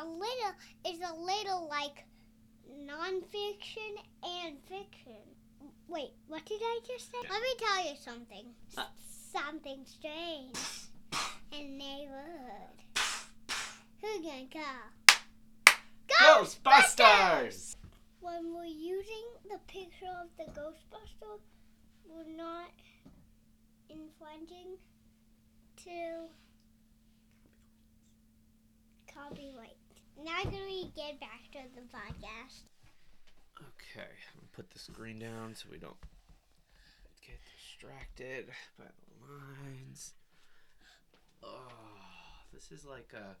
a little is a little like nonfiction and fiction. Wait, what did I just say? Let me tell you something. Uh. something strange in the neighborhood. Who can call? Ghostbusters! When we're using the picture of the Ghostbuster, we're not infringing to copyright. Now can we get back to the podcast? Okay, I'm gonna put the screen down so we don't get distracted by the lines. Oh, this is like a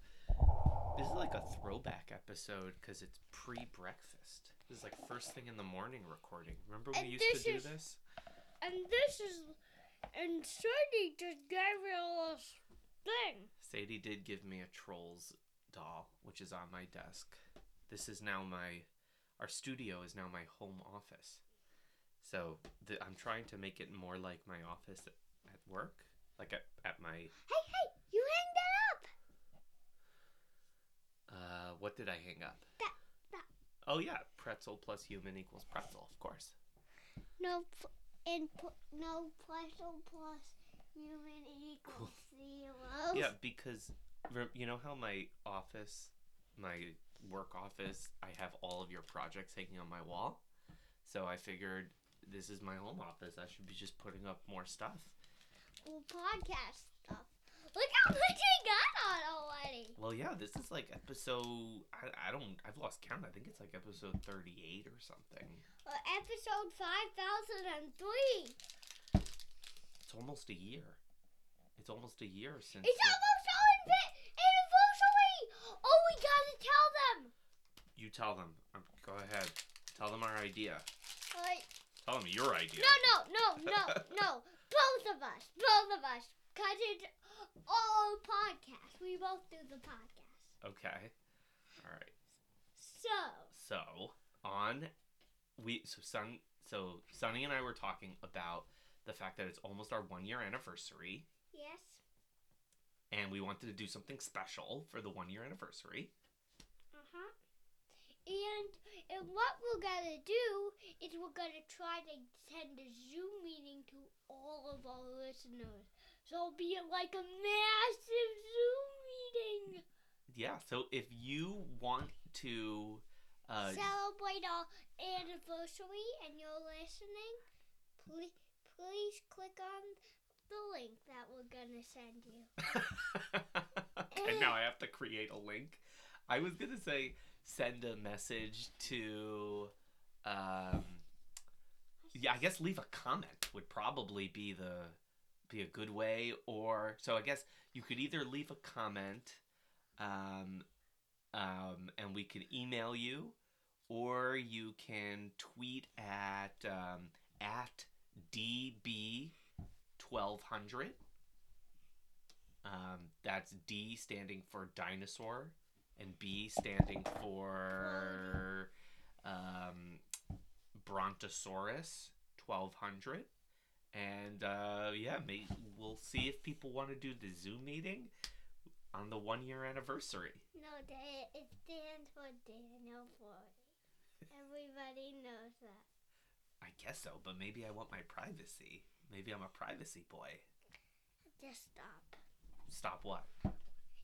this is like a throwback episode because it's pre-breakfast. This is like first thing in the morning recording. Remember we And used to do is- this? And this is and Sadie just gave me a little thing. Sadie did give me a Trolls doll, which is on my desk. This is now my, our studio is now my home office. So the, I'm trying to make it more like my office at, at work, like at, at my. Hey, hey, you hang that up. Uh, what did I hang up? That- that. Oh yeah, pretzel plus human equals pretzel, of course. No, and no pretzel plus human equals zero. Yeah, because you know how my office, my work office, I have all of your projects hanging on my wall. So I figured this is my home office. I should be just putting up more stuff. Well, podcast stuff. Look how much I got on already. Well, yeah, this is like episode. I, I don't. I've lost count. I think it's like episode thirty-eight or something. Episode 5003. It's almost a year. It's almost a year since. It's the- almost our invi- anniversary. Oh, we gotta tell them. You tell them. Um, go ahead. Tell them our idea. Like, Tell them your idea. no, no, no, no, no. Both of us. Both of us. Cause it's all podcast. We both do the podcast. Okay. All right. So, So on we so Sun so Sunny and I were talking about the fact that it's almost our one year anniversary yes. and we wanted to do something special for the one year anniversary. And and what we're gonna do is we're gonna try to send a Zoom meeting to all of our listeners. So it'll be like a massive Zoom meeting. Yeah, so if you want to uh Celebrate our anniversary and you're listening, please please click on the link that we're gonna send you. okay, now I have to create a link. I was gonna say send a message to um yeah, I guess leave a comment would probably be the be a good way or so I guess you could either leave a comment um um and we could email you or you can tweet at um at db 1200 um that's D standing for dinosaur and B standing for um, Brontosaurus 1200. And uh, yeah, may, we'll see if people want to do the Zoom meeting on the one year anniversary. No, Da- it stands for Daniel Forty. Everybody knows that. I guess so, but maybe I want my privacy. Maybe I'm a privacy boy. Just stop. Stop what?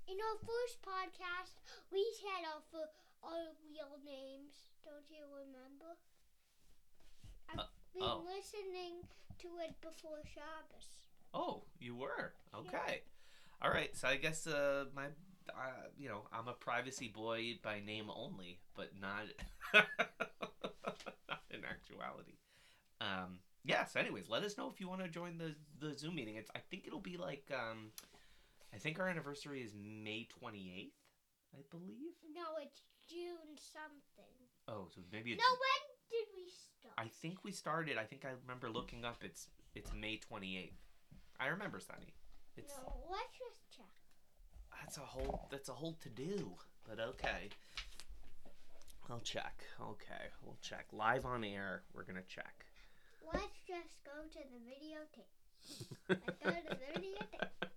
In our first podcast, we said our, for our real names. Don't you remember? I've Uh, been oh. listening to it before Shabbos. Oh, you were okay. All right, so I guess uh, my, uh, you know, I'm a privacy boy by name only, but not, not in actuality. Um, yes. Anyways, let us know if you want to join the the Zoom meeting. It's I think it'll be like um, I think our anniversary is May 28th, I believe. No, it's June something. Oh, so maybe it's. No, when did we start? I think we started. I think I remember looking up. It's it's May 28th. I remember, Sunny. It's No, let's just check. That's a whole that's a whole to do. But okay. I'll check. Okay, we'll check. Live on air, we're gonna check. Let's just go to the videotape. Let's go to the videotape.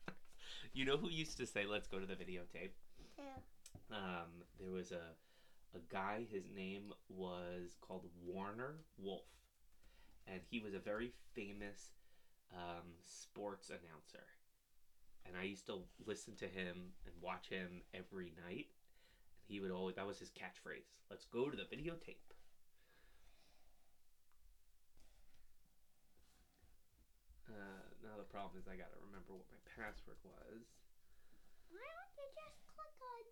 You know who used to say, "Let's go to the videotape"? Yeah. Um, there was a a guy. His name was called Warner Wolf, and he was a very famous um, sports announcer. And I used to listen to him and watch him every night. And he would always that was his catchphrase. Let's go to the videotape. Uh, now the problem is I gotta remember what my password was. Why don't you just click on?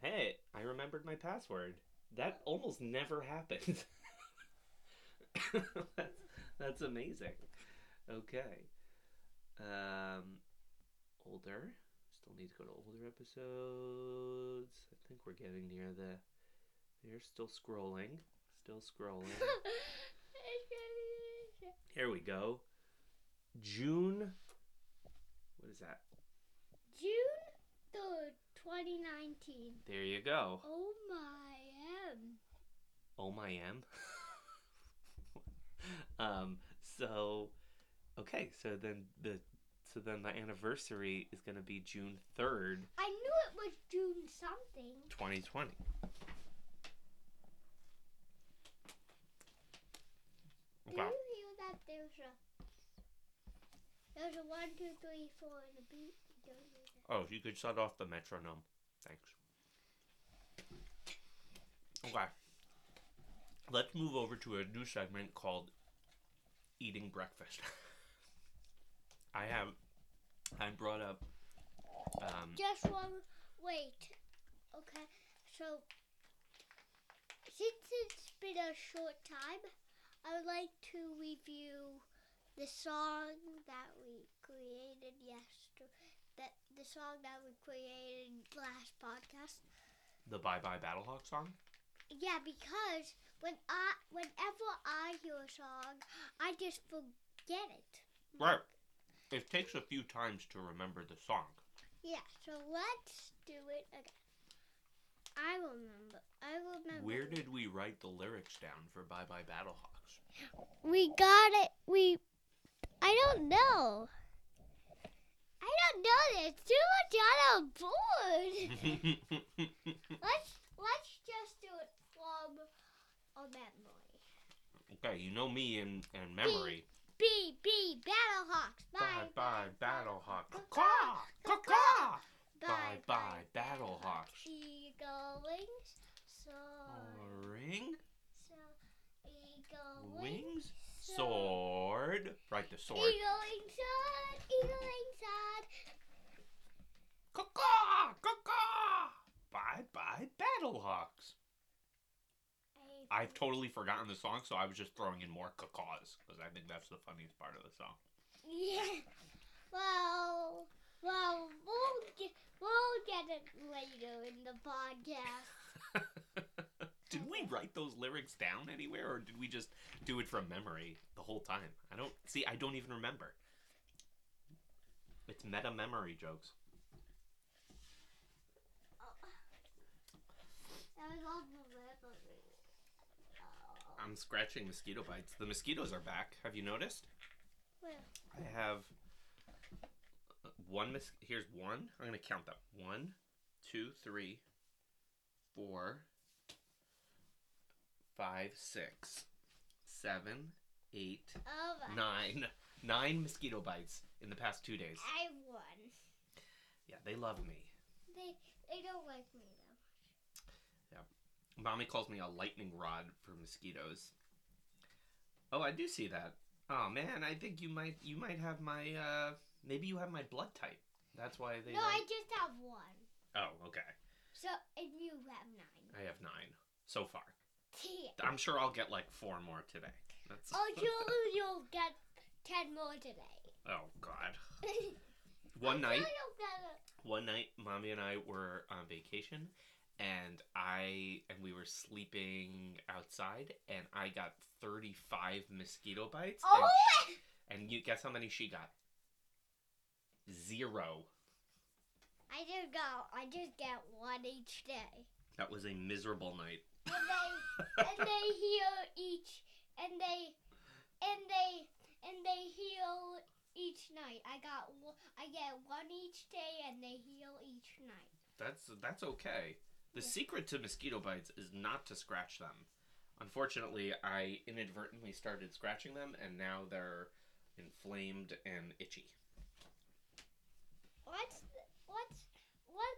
Hey, I remembered my password. That almost never happens. that's, that's amazing. Okay. Um, older. Still need to go to older episodes. I think we're getting near the. They're still scrolling. Still scrolling. Here we go. June. What is that? June twenty nineteen. There you go. Oh my m. Oh my M. um. So, okay. So then the so then the anniversary is gonna be June third, I knew it was June something. twenty twenty. Do you hear that? There's a there's a one, two, three, four, and a beat. You don't hear that. Oh, you could shut off the metronome. Thanks. Okay. Let's move over to a new segment called Eating Breakfast. I have I brought up um Just one. Wait. Okay. So since it's been a short time, I would like to review the song that we created yesterday. That the song that we created last podcast. the Bye Bye Battlehawk song. Yeah, because when I whenever I hear a song, I just forget it. Right. It takes a few times to remember the song. Yeah. So let's do it again. I remember. I remember. Where did we write the lyrics down for Bye Bye Battlehawks? We got it. We. I don't know. I don't know. There's too much on a board. let's let's just do it from a memory. okay, you know me and, and memory. B B Battlehawks. Bye bye Battlehawk. Caw! Caw! Bye bye Battlehawks. Eagle wings. Soar. Ring, So eagle wings. wings, sword. Right, the sword. Eagle wings sword. Eagle wings sword. Caw! Caw! Bye bye Battlehawks. I've totally forgotten the song, so I was just throwing in more cacaws because I think that's the funniest part of the song. Yeah. Well, well, we'll get we'll get it later in the podcast. did we write those lyrics down anywhere, or did we just do it from memory the whole time? I don't see. I don't even remember. It's meta memory jokes. Oh. That was all the memory. Oh. I'm scratching mosquito bites. The mosquitoes are back. Have you noticed? Where? I have one. Mos- Here's one. I'm gonna count them. One, two, three, four, five, six, seven, eight, Oh my. nine. Nine mosquito bites in the past two days. I won. Yeah, they love me. They they don't like me though. Yeah, mommy calls me a lightning rod for mosquitoes. Oh, I do see that. Oh man, I think you might you might have my uh maybe you have my blood type. That's why they no, I just have one. Oh, okay. So and you have nine. I have 9 so far. I'm sure I'll get like 4 more today. That's Oh, you'll you'll get ten more today. Oh god. One oh, night, get a- one night mommy and I were on vacation and I and we were sleeping outside and I got 35 mosquito bites. and Oh. Eh. And you guess how many she got? Zero. I just go. I just get one each day. That was a miserable night. And they and they hear each and they and they and they heal each night. I got I get one each day, and they heal each night. That's that's okay. The Yeah. secret to mosquito bites is not to scratch them. Unfortunately, I inadvertently started scratching them, and now they're inflamed and itchy. What's what's what?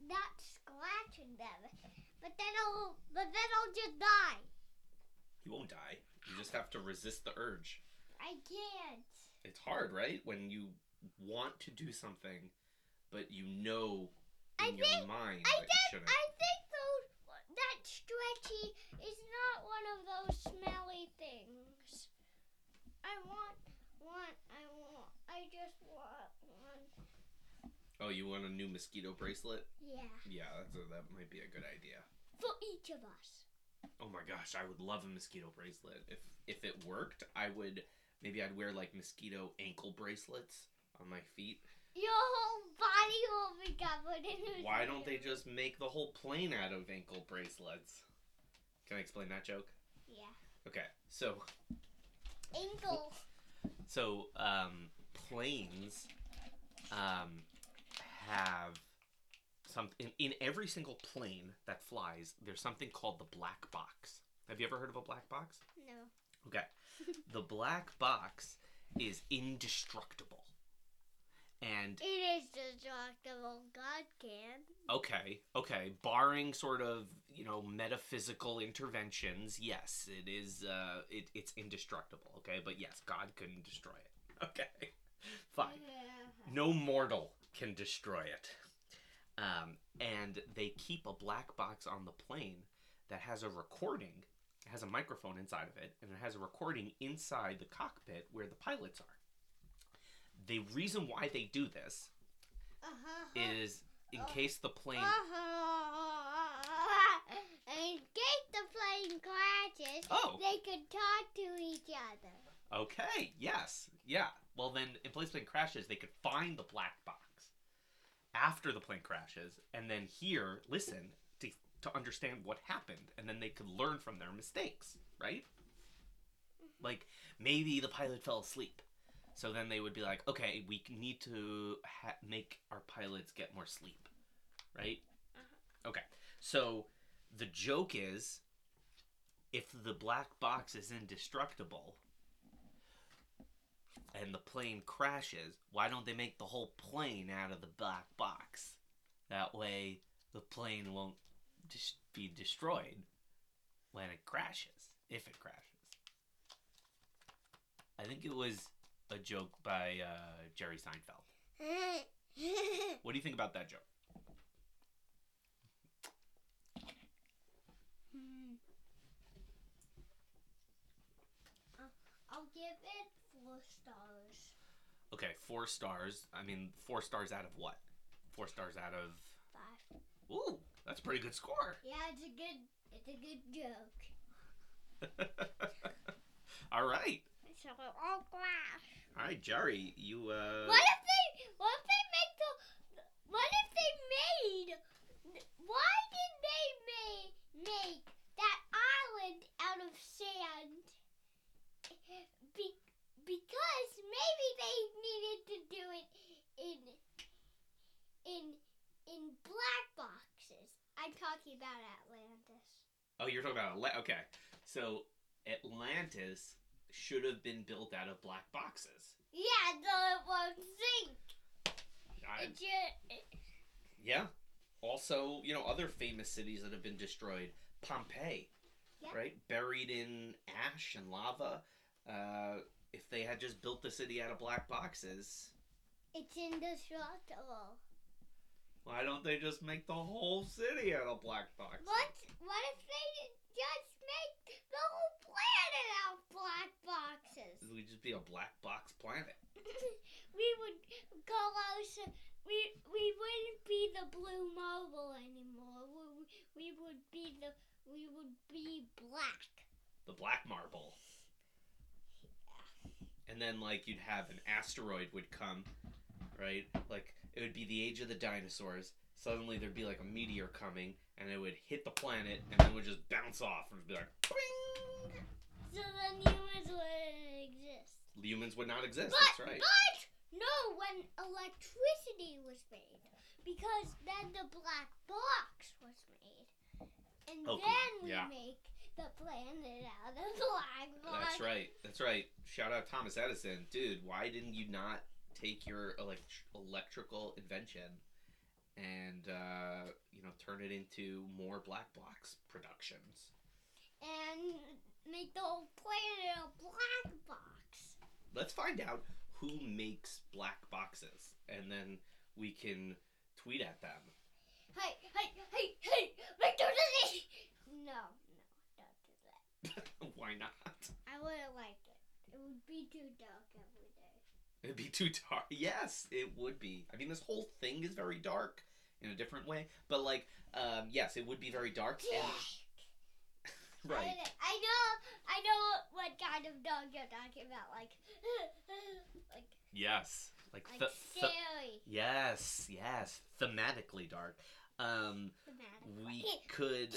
Not scratching them, but then I'll but then I'll just die. You won't die. You just have to resist the urge. I can't. It's hard, right? When you want to do something, but you know in I your think- mind I that you shouldn't. I think those that stretchy is not one of those smelly things. I want want I want I just want. Oh, you want a new mosquito bracelet? Yeah, Yeah, that's a, that might be a good idea. for each of us. Oh my gosh, I would love a mosquito bracelet. If if it worked, I would maybe I'd wear like mosquito ankle bracelets on my feet. Your whole body will be covered in. Why don't they just make the whole plane out of ankle bracelets? Can I explain that joke? Yeah, Okay, so ankle. so um, planes um, have something in, in every single plane that flies. There's something called the black box. Have you ever heard of a black box? No. Okay. the black box is indestructible. And It is destructible. God can. okay, okay, barring sort of, you know, metaphysical interventions, yes, it is uh it, it's indestructible, okay? But yes, God couldn't destroy it. Okay. Fine. No mortal can destroy it. Um, and they keep a black box on the plane that has a recording. It has a microphone inside of it, and it has a recording inside the cockpit where the pilots are. The reason why they do this Uh-huh. is in case the plane. Uh-huh. In case the plane crashes, Oh, they could talk to each other. okay, yes, yeah. Well, then, in place the plane crashes, they could find the black box after the plane crashes, and then hear, listen to to understand what happened, and then they could learn from their mistakes, right? Like maybe the pilot fell asleep, so then they would be like, okay, we need to ha- make our pilots get more sleep, right? Uh-huh. Okay, so the joke is, if the black box is indestructible and the plane crashes, why don't they make the whole plane out of the black box? That way, the plane won't just be destroyed when it crashes, if it crashes. I think it was a joke by uh, Jerry Seinfeld. What do you think about that joke? Hmm. I'll give it four stars. Okay, four stars. I mean, four stars out of what? Four stars out of. Five. Ooh, that's a pretty good score. Yeah, it's a good. It's a good joke. All right, So, oh gosh. all right, Jerry, you. uh... What if they? What if they make the? What if they made? Why did they make make that island out of sand? Be, because maybe they needed to do it in in in black boxes. I'm talking about Atlantis. Oh, you're talking about Atla- okay. So Atlantis should have been built out of black boxes. Yeah, so it won't sink. I, It just, yeah. Also, you know, other famous cities that have been destroyed. Pompeii, Yeah. right? Buried in ash and lava. Uh, if they had just built the city out of black boxes, it's indestructible. why don't they just make the whole city out of black boxes? What? What if they just make the whole planet out of black boxes? We'd just be a black box planet. we would call us. We we wouldn't be the blue marble anymore. We, we would be the. We would be black. The black marble. And then like you'd have an asteroid would come, right? Like it would be the age of the dinosaurs. Suddenly there'd be like a meteor coming and it would hit the planet and then it would just bounce off and be like "Boing!" So then humans wouldn't exist. humans would not exist. But, That's right. but no, when electricity was made, because then the black box was made, and cool. then we Yeah. make the planet out of the black box. That's right. That's right. Shout out Thomas Edison, dude. Why didn't you not take your elect- electrical invention and uh, you know turn it into more black box productions? And make the whole planet a black box. Let's find out who makes black boxes, and then we can tweet at them. Hey, hey, hey, hey! Victor Disney! No, no, don't do that. Why not? I wouldn't like it. It would be too dark every day. It'd be too dark. Yes, it would be. I mean, this whole thing is very dark in a different way, but like, um, yes, it would be very dark. And, right. I, I know, I know what kind of dog you're talking about. Like, like, Yes. Like, like th- th- scary. yes, yes, thematically dark. Um, thematic. we could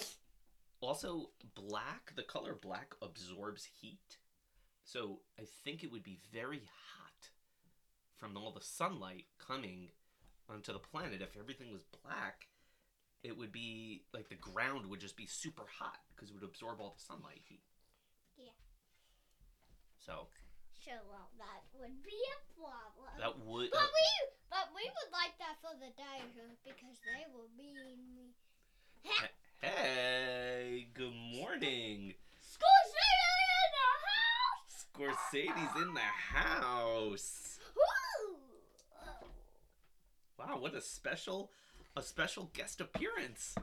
also black. The color black absorbs heat, so I think it would be very hot from all the sunlight coming onto the planet. If everything was black, it would be like the ground would just be super hot because it would absorb all the sunlight heat. Yeah. So Sure, well, that would be a problem. that would. but we, but we would like that for the dinosaurs because they will be in the. Hey, good morning. Scorsese in the house. Scorsese's in the house. Woo! Wow, what a special a special guest appearance.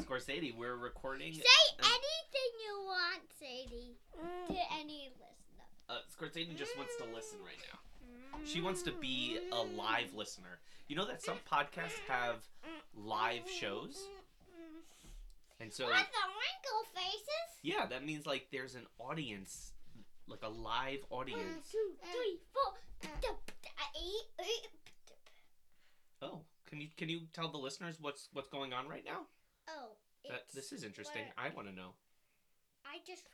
Scorsese, we're recording Say anything you want, Sadie, to any listener. Uh Scorsese just wants to listen right now. She wants to be a live listener. You know that some podcasts have live shows? And so What the wrinkle faces? yeah, that means like there's an audience like a live One, audience. two, three, four. Oh, can you can you tell the listeners what's what's going on right now? Oh, That, it's this is interesting. where- I want to know. I just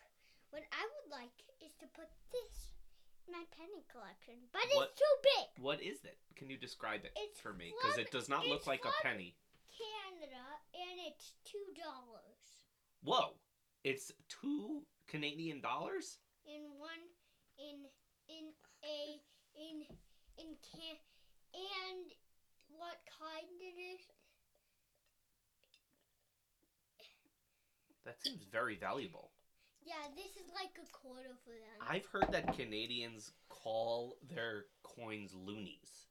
what I would like is to put this in my penny collection, but What- it's too big. What is it? Can you describe it It's for me? Because it does not look like a penny. Canada, and it's two dollars. Whoa! It's two Canadian dollars? In one, in in a in in can, and what kind it is? That seems very valuable. Yeah, this is like a quarter for them. I've heard that Canadians call their coins loonies.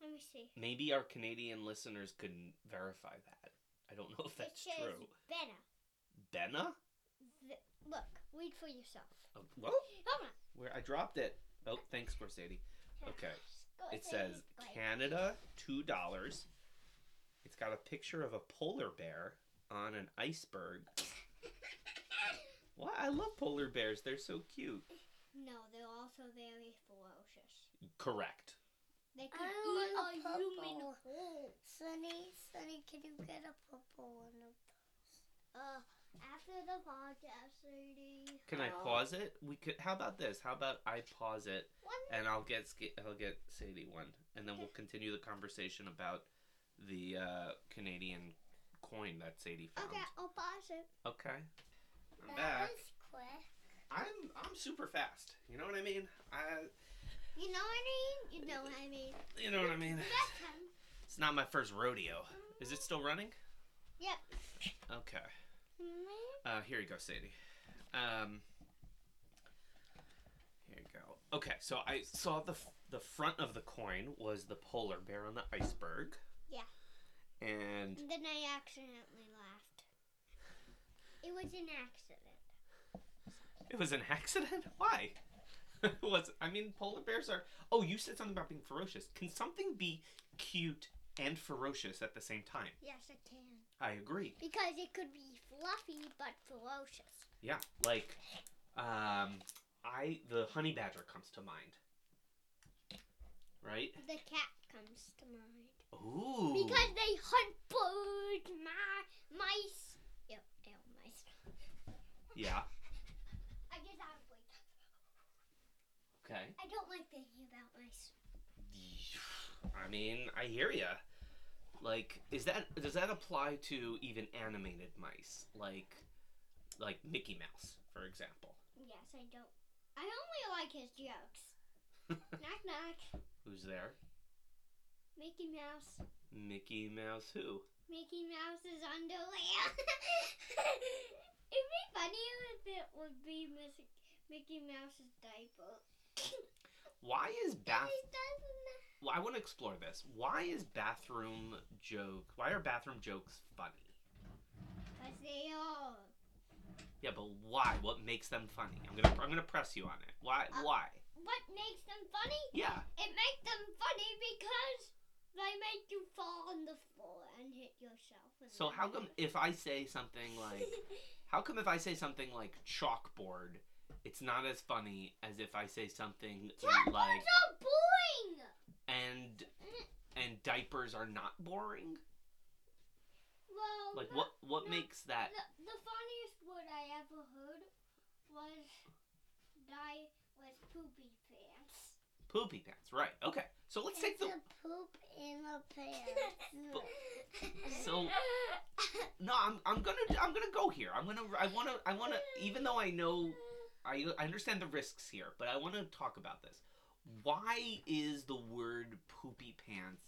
Let me see. Maybe our Canadian listeners could verify that. I don't know if that's it says true. Benna. Benna? Look, read for yourself. Oh, whoa! Come on. Where I dropped it. Oh, thanks, Scorsese. Okay. It says Canada, two dollars. It's got a picture of a polar bear on an iceberg. What? I love polar bears. They're so cute. No, they're also very ferocious. Correct. They could I eat a a human purple. whole. Sunny, Sunny, can you get a purple one of those? Uh, after the podcast, lady. Can I Oh. pause it? We could. How about this? How about I pause it One. and I'll get Sk- I'll get Sadie one, and then we'll continue the conversation about the uh, Canadian coin that Sadie found. Okay, I'll pause it. Okay. I'm That back. was quick. I'm I'm super fast. You know what I mean? I You know what I mean? You know what I mean. you know what I mean? It's not my first rodeo. Is it still running? Yep. Okay. Uh, here you go, Sadie. Um, here you go. Okay, so I saw the f- the front of the coin was the polar bear on the iceberg. Yeah. And And then I accidentally was an accident. it was an accident. Why? was I mean polar bears are. Oh, you said something about being ferocious. Can something be cute and ferocious at the same time? Yes, I can. I agree. Because it could be fluffy but ferocious. Yeah, like um, I the honey badger comes to mind. Right? The cat comes to mind. Ooh. Because they hunt birds, yeah. I get. Okay. I don't like thinking about mice. I mean, I hear you. Like, is that does that apply to even animated mice, like, like Mickey Mouse, for example? Yes, I don't. I only like his jokes. knock knock. Who's there? Mickey Mouse. Mickey Mouse who? Mickey Mouse Mouse's underwear. It'd be funnier if it would be Miss- Mickey Mouse's diaper. Why is bath? Well, I want to explore this. Why is bathroom joke? Why are bathroom jokes funny? Cause they are. Yeah, but why? What makes them funny? I'm gonna I'm gonna press you on it. Why? Uh, why? What makes them funny? Yeah. It makes them funny because they make you fall on the floor and hit yourself. So how come if I say something like how come if I say something like chalkboard, it's not as funny as if I say something Chalkboards like are boring. and and diapers are not boring? Well, Like no, what what no, makes that The, the funniest word I ever heard was die was poopy pants. poopy pants? Right. Okay. So let's take the poop in a pants. So- No, I'm I'm going to I'm going to go here. I'm going to I want to I want to even though I know I, I understand the risks here, but I want to talk about this. Why is the word poopy pants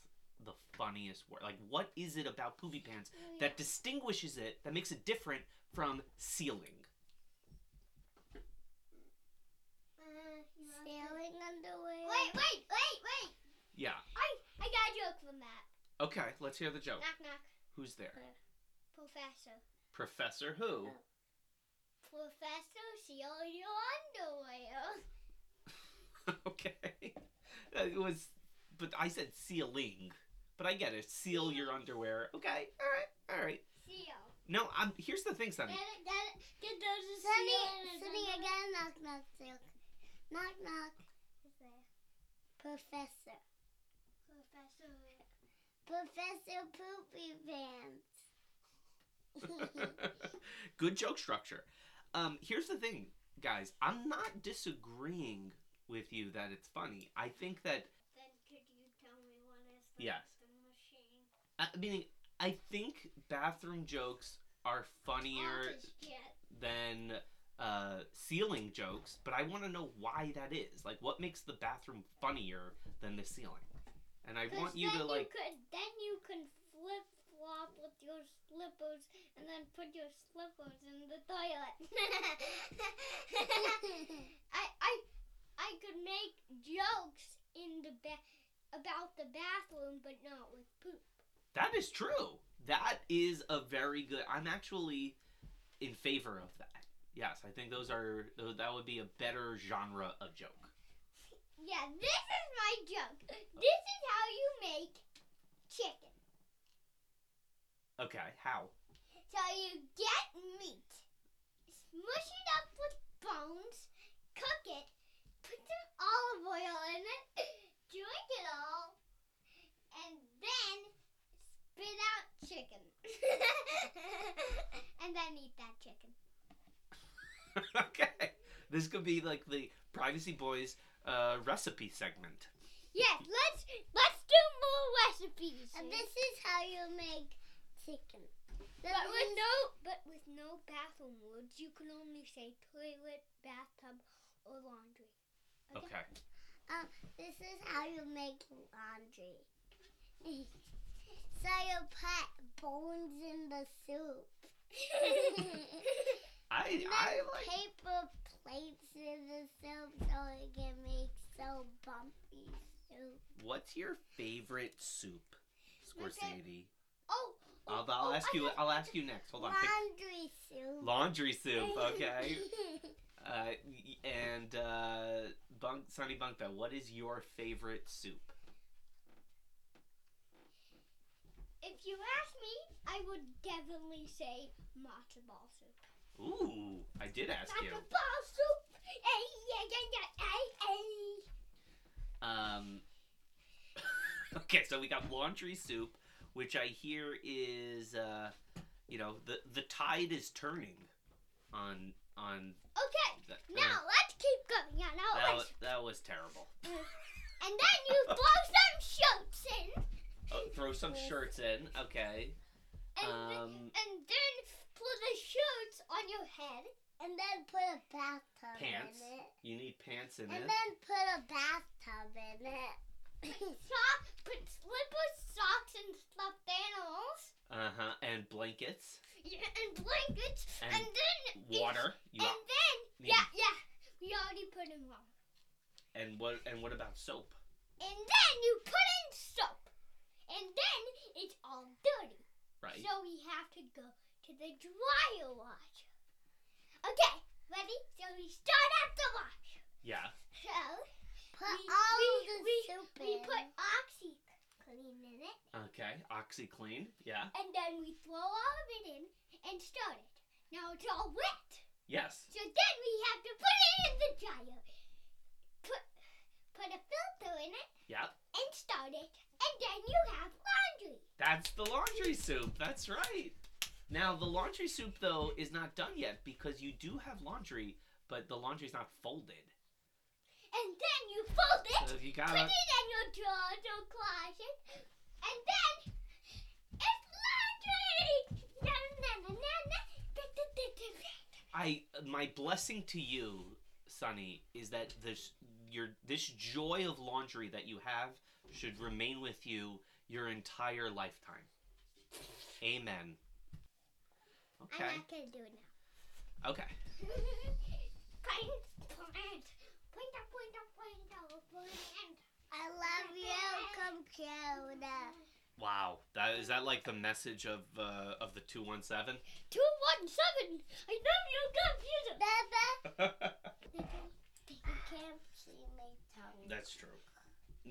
the funniest word? Like, what is it about poopy pants that distinguishes it, that makes it different from ceiling? Uh, Sailing underwear. Wait, wait, wait, wait. Yeah. I I got a joke from that. Okay, let's hear the joke. Knock knock. Who's there? Professor. Professor who? Professor, seal your underwear. okay. It was, but I said sealing. But I get it. Seal your underwear. Okay. All right. All right. Seal. No, I'm. Here's the thing, Sunny. Get it, get it, get those Sunny, seal in his Sunny, I got a knock knock joke. Knock knock. Who's there? Professor. Professor. Professor Poopy Pants. Good joke structure. Um, here's the thing, guys. I'm not disagreeing with you that it's funny. I think that Then could you tell me what is the Yes. machine? I mean I think bathroom jokes are funnier than uh, ceiling jokes, but I want to know why that is. Like, what makes the bathroom funnier than the ceiling? And I want you then to like. could, then you can flip flop with your slippers and then put your slippers in the toilet. I I I could make jokes in the ba- about the bathroom, but not with poop. That is true. That is a very good. I'm actually in favor of that. Yes, I think those are that would be a better genre of joke. Yeah, this is my joke. This is how you make chicken. Okay, how? So you get meat, smush it up with bones, cook it, put some olive oil in it, drink it all, and then spit out chicken. and then eat that chicken. okay, this could be like the Privacy Boys uh, recipe segment. Yes, let's let's do more recipes. and this is how you make chicken. This But with is- no, but with no bathroom words, you can only say toilet, bathtub, or laundry. Okay. uh, this is how you make laundry. so you put bones in the soup. I I like. paper plates in the soup so it can make so bumpy soup. What's your favorite soup, Scorsese? oh, oh, I'll, I'll oh, ask you. I'll ask you next. Hold on. Laundry soup. Laundry soup. Okay. Uh, and uh, Bunk Sunny Bunkbell, what is your favorite soup? if you ask me, I would definitely say matzo ball soup. Ooh, I did ask you. Um. okay, so we got laundry soup, which I hear is, uh, you know, the the tide is turning on on. Okay, That, Now let's keep going. Yeah, now that, was, that was terrible. And then you throw some shirts in, Oh, throw some shirts in. Okay. and Um, and then put the shirts on your head. And then put a bathtub Pants. in it. you need pants in And it. And then put a bathtub in it. Sock, put slippers, socks, and stuffed animals. Uh huh. And blankets Yeah, and blankets. and, And, then water. You and then need- yeah, yeah, we already put in wrong. and what? And what about soap? And then you put in soap. And then it's all dirty. Right. So we have to go to the dryer wash. Okay, ready? So we start at the wash. Yeah. So Put We- all we- the we- soup we in. put OxiClean in it. Okay. OxiClean. Yeah. And then we throw all of it in and start it. Now it's all wet. Yes. So then we have to put it in the dryer. Put put a filter in it Yep. and start it. And then you have laundry. That's the laundry soup. That's right. Now the laundry soup though is not done yet because you do have laundry, but the laundry's not folded. And then you fold it, So you put gotta. it in your drawer or closet, and then it's laundry. Na, na, na, na, na. Da, da, da, da, da. I my blessing to you, Sunny, is that this your this joy of laundry that you have should remain with you your entire lifetime. Amen. Okay. I'm not gonna do it now. Okay. Point, point, point, point, point, point. I love you, computer. Wow. That is that like the message of uh, of the two one seven. Two one seven. I love you, computer. Baba, you can't see my tongue. That's true.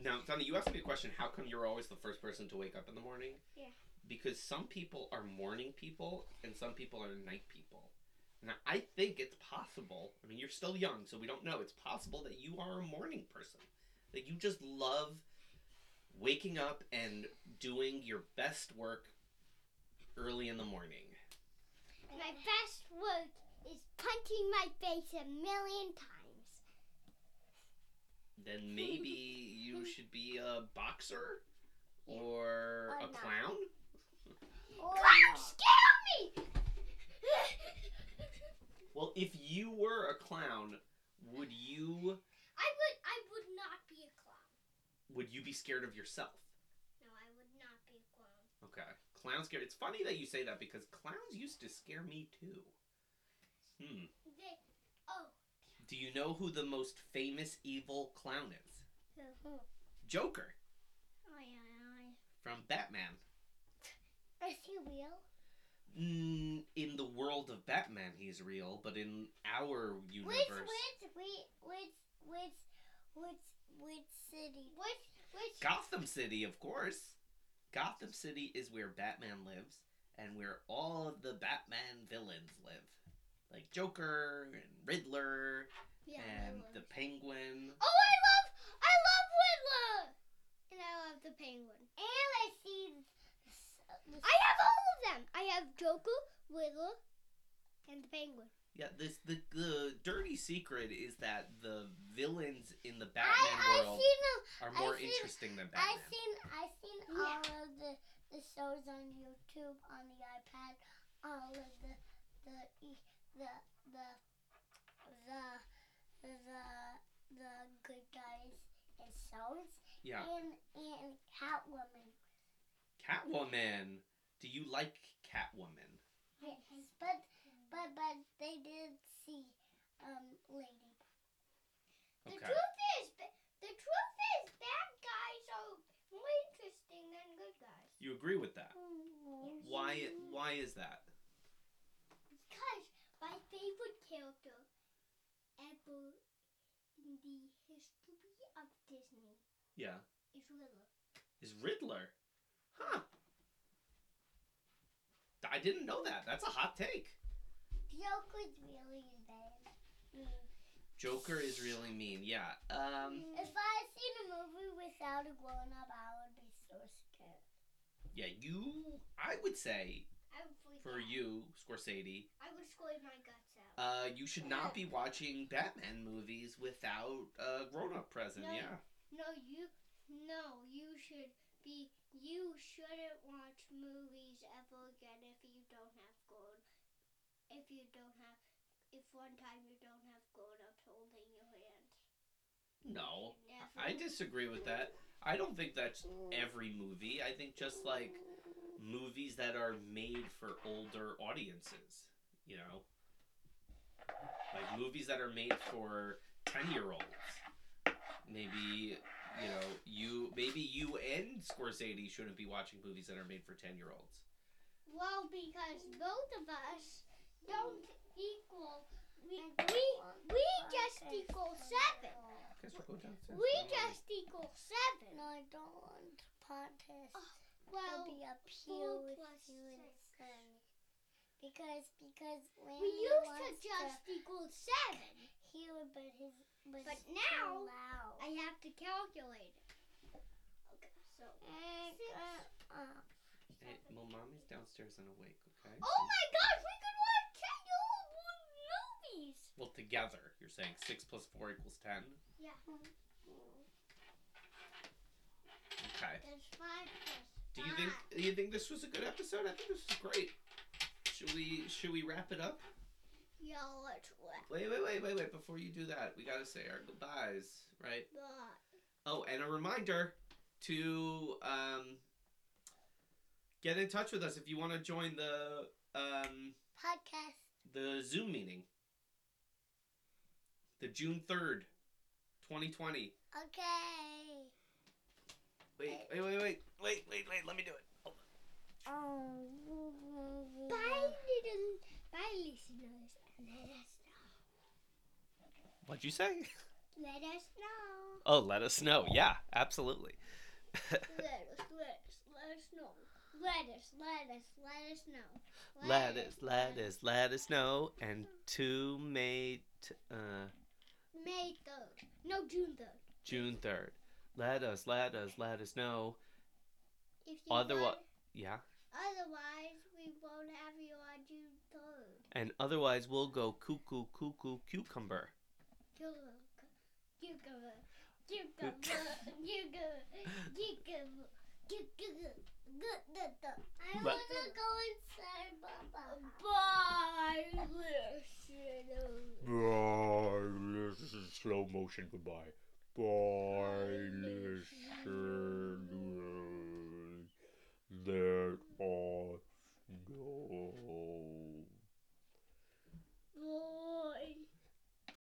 Now, Sunny, you asked me a question. How come you're always the first person to wake up in the morning? Yeah. Because some people are morning people and some people are night people. Now, I think it's possible. I mean, you're still young, so we don't know. It's possible that you are a morning person. That you just love waking up and doing your best work early in the morning. My best work is punching my face a million times. Then maybe you should be a boxer or Or a not. clown. Or Clown, scare me! Well, if you were a clown, would you I would, I would not be a clown. would you be scared of yourself? No, I would not be a clown. Okay, clown scared. It's funny that you say that because clowns used to scare me too. Hmm. They, oh, Do you know who the most famous evil clown is? oh, Joker yeah, from Batman. Is he real? Mm, in the world of Batman, he's real, but in our universe, which, which, which, which, which, which city? which, which, Gotham City, of course. Gotham City is where Batman lives and where all of the Batman villains live. Like Joker and Riddler yeah, and the Penguin. Oh, I love, I love Riddler! And I love the penguin. And I see the, s- the I have all of them. I have Joker, Riddler, and the penguin. Yeah, this the the dirty secret is that the villains in the Batman I world seen are more seen- interesting than Batman. I Batman. seen I seen Yeah. all of the the shows on YouTube on the iPad. All of the the e- the the the the the good guys and shows yeah, and and Catwoman. Catwoman. Do you like Catwoman? Yes, but but but they did see um Lady. The Okay. truth is, the truth is, bad guys are more interesting than good guys. You agree with that? Why why is that? Because my favorite character ever in the history of Disney Yeah. is Riddler. Is Riddler? Huh. I didn't know that. That's a hot take. Joker's really. Mm. Joker is really mean. Yeah. Um If I had seen a movie without a grown up, I would be so scared. yeah, you I would say for you, Scorsese, I would squeeze my guts out. uh, you should not be watching Batman movies without a grown-up present. No. Yeah. No, you no, you should be you shouldn't watch movies ever again if you don't have grown if you don't have if one time you don't have grown ups holding your hand. No, Never. I disagree with that. I don't think that's every movie. I think just like movies that are made for older audiences, you know? Like movies that are made for 10-year-olds. Maybe, you know, you maybe you and Scorsese shouldn't be watching movies that are made for 10-year-olds. Well, because both of us don't equal we we, we just equal seven. go. We'll go downstairs. We Don't worry. just equal seven. No, I don't want podcast Oh, to Well, be up four here with you and six. Sunny. Because because when we he used to wants just equal seven, hear, but his but, but now loud. I have to calculate it. Okay, so And, six. uh, uh, Hey, well, mommy's downstairs and awake, okay? Oh my gosh, we could watch ten old movies. Well, together, you're saying 6 plus 4 equals 10? Yeah, Okay. there's five plus Do you think do you think this was a good episode? I think this was great. Should we should we wrap it up? Yeah, let's let Wait, wait, wait, wait, wait. Before you do that, we gotta say our goodbyes, right? that. Oh, and a reminder to um, get in touch with us if you want to join the um, podcast. the Zoom meeting. The June third, twenty twenty. Okay. Wait, wait, wait, wait, wait, wait, wait. Let me do it. Oh. Bye, little, bye, listeners. What'd you say? Let us know. Oh, let us know. Yeah, absolutely. let us, let us, let us know. Let us, let us, let us know. let us, let us, let us know. And to May, t- uh, May 3rd. No, June 3rd. June third. Let us, let us, let us know. If you Otherwi- want, Yeah. otherwise, we won't have you on June 3rd. And otherwise, we'll go cuckoo, cuckoo, cucumber cucumber, cucumber. I want to go inside, Papa. Bye, listen. Bye, listen. Slow motion goodbye. Bye, listen. There are no. Bye.